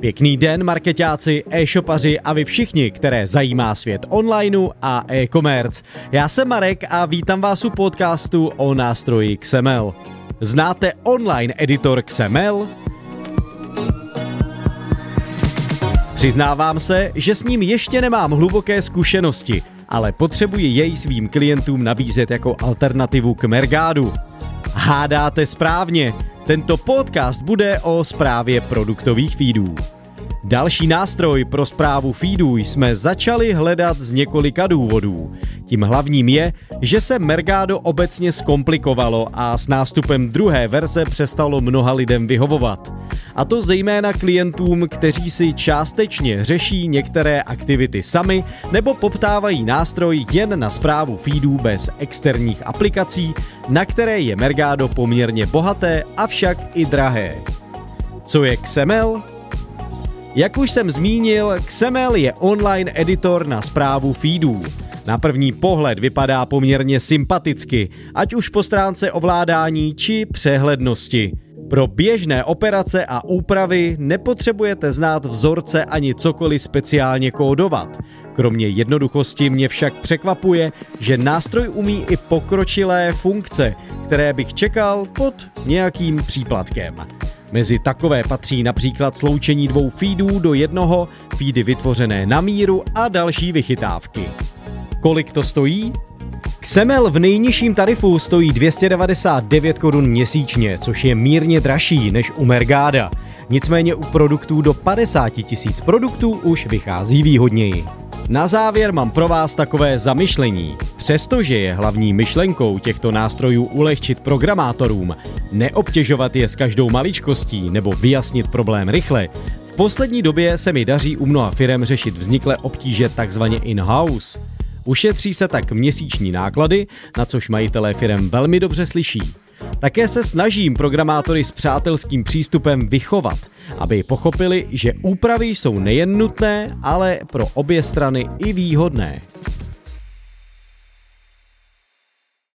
Pěkný den, marketáci, e-shopaři a vy všichni, které zajímá svět onlineu a e-commerce. Já jsem Marek a vítám vás u podcastu o nástroji XML. Znáte online editor XML? Přiznávám se, že s ním ještě nemám hluboké zkušenosti, ale potřebuji jej svým klientům nabízet jako alternativu k Mergádu. Hádáte správně, tento podcast bude o zprávě produktových feedů. Další nástroj pro zprávu feedů jsme začali hledat z několika důvodů. Tím hlavním je, že se Mergado obecně zkomplikovalo a s nástupem druhé verze přestalo mnoha lidem vyhovovat. A to zejména klientům, kteří si částečně řeší některé aktivity sami nebo poptávají nástroj jen na zprávu feedů bez externích aplikací, na které je Mergado poměrně bohaté, avšak i drahé. Co je XML? Jak už jsem zmínil, XML je online editor na zprávu feedů. Na první pohled vypadá poměrně sympaticky, ať už po stránce ovládání či přehlednosti. Pro běžné operace a úpravy nepotřebujete znát vzorce ani cokoliv speciálně kódovat. Kromě jednoduchosti mě však překvapuje, že nástroj umí i pokročilé funkce, které bych čekal pod nějakým příplatkem. Mezi takové patří například sloučení dvou feedů do jednoho, feedy vytvořené na míru a další vychytávky. Kolik to stojí? XML v nejnižším tarifu stojí 299 korun měsíčně, což je mírně dražší než u Mergada. Nicméně u produktů do 50 tisíc produktů už vychází výhodněji. Na závěr mám pro vás takové zamyšlení. Přestože je hlavní myšlenkou těchto nástrojů ulehčit programátorům, neobtěžovat je s každou maličkostí nebo vyjasnit problém rychle, v poslední době se mi daří u mnoha firm řešit vzniklé obtíže takzvaně in-house. Ušetří se tak měsíční náklady, na což majitelé firm velmi dobře slyší. Také se snažím programátory s přátelským přístupem vychovat, aby pochopili, že úpravy jsou nejen nutné, ale pro obě strany i výhodné.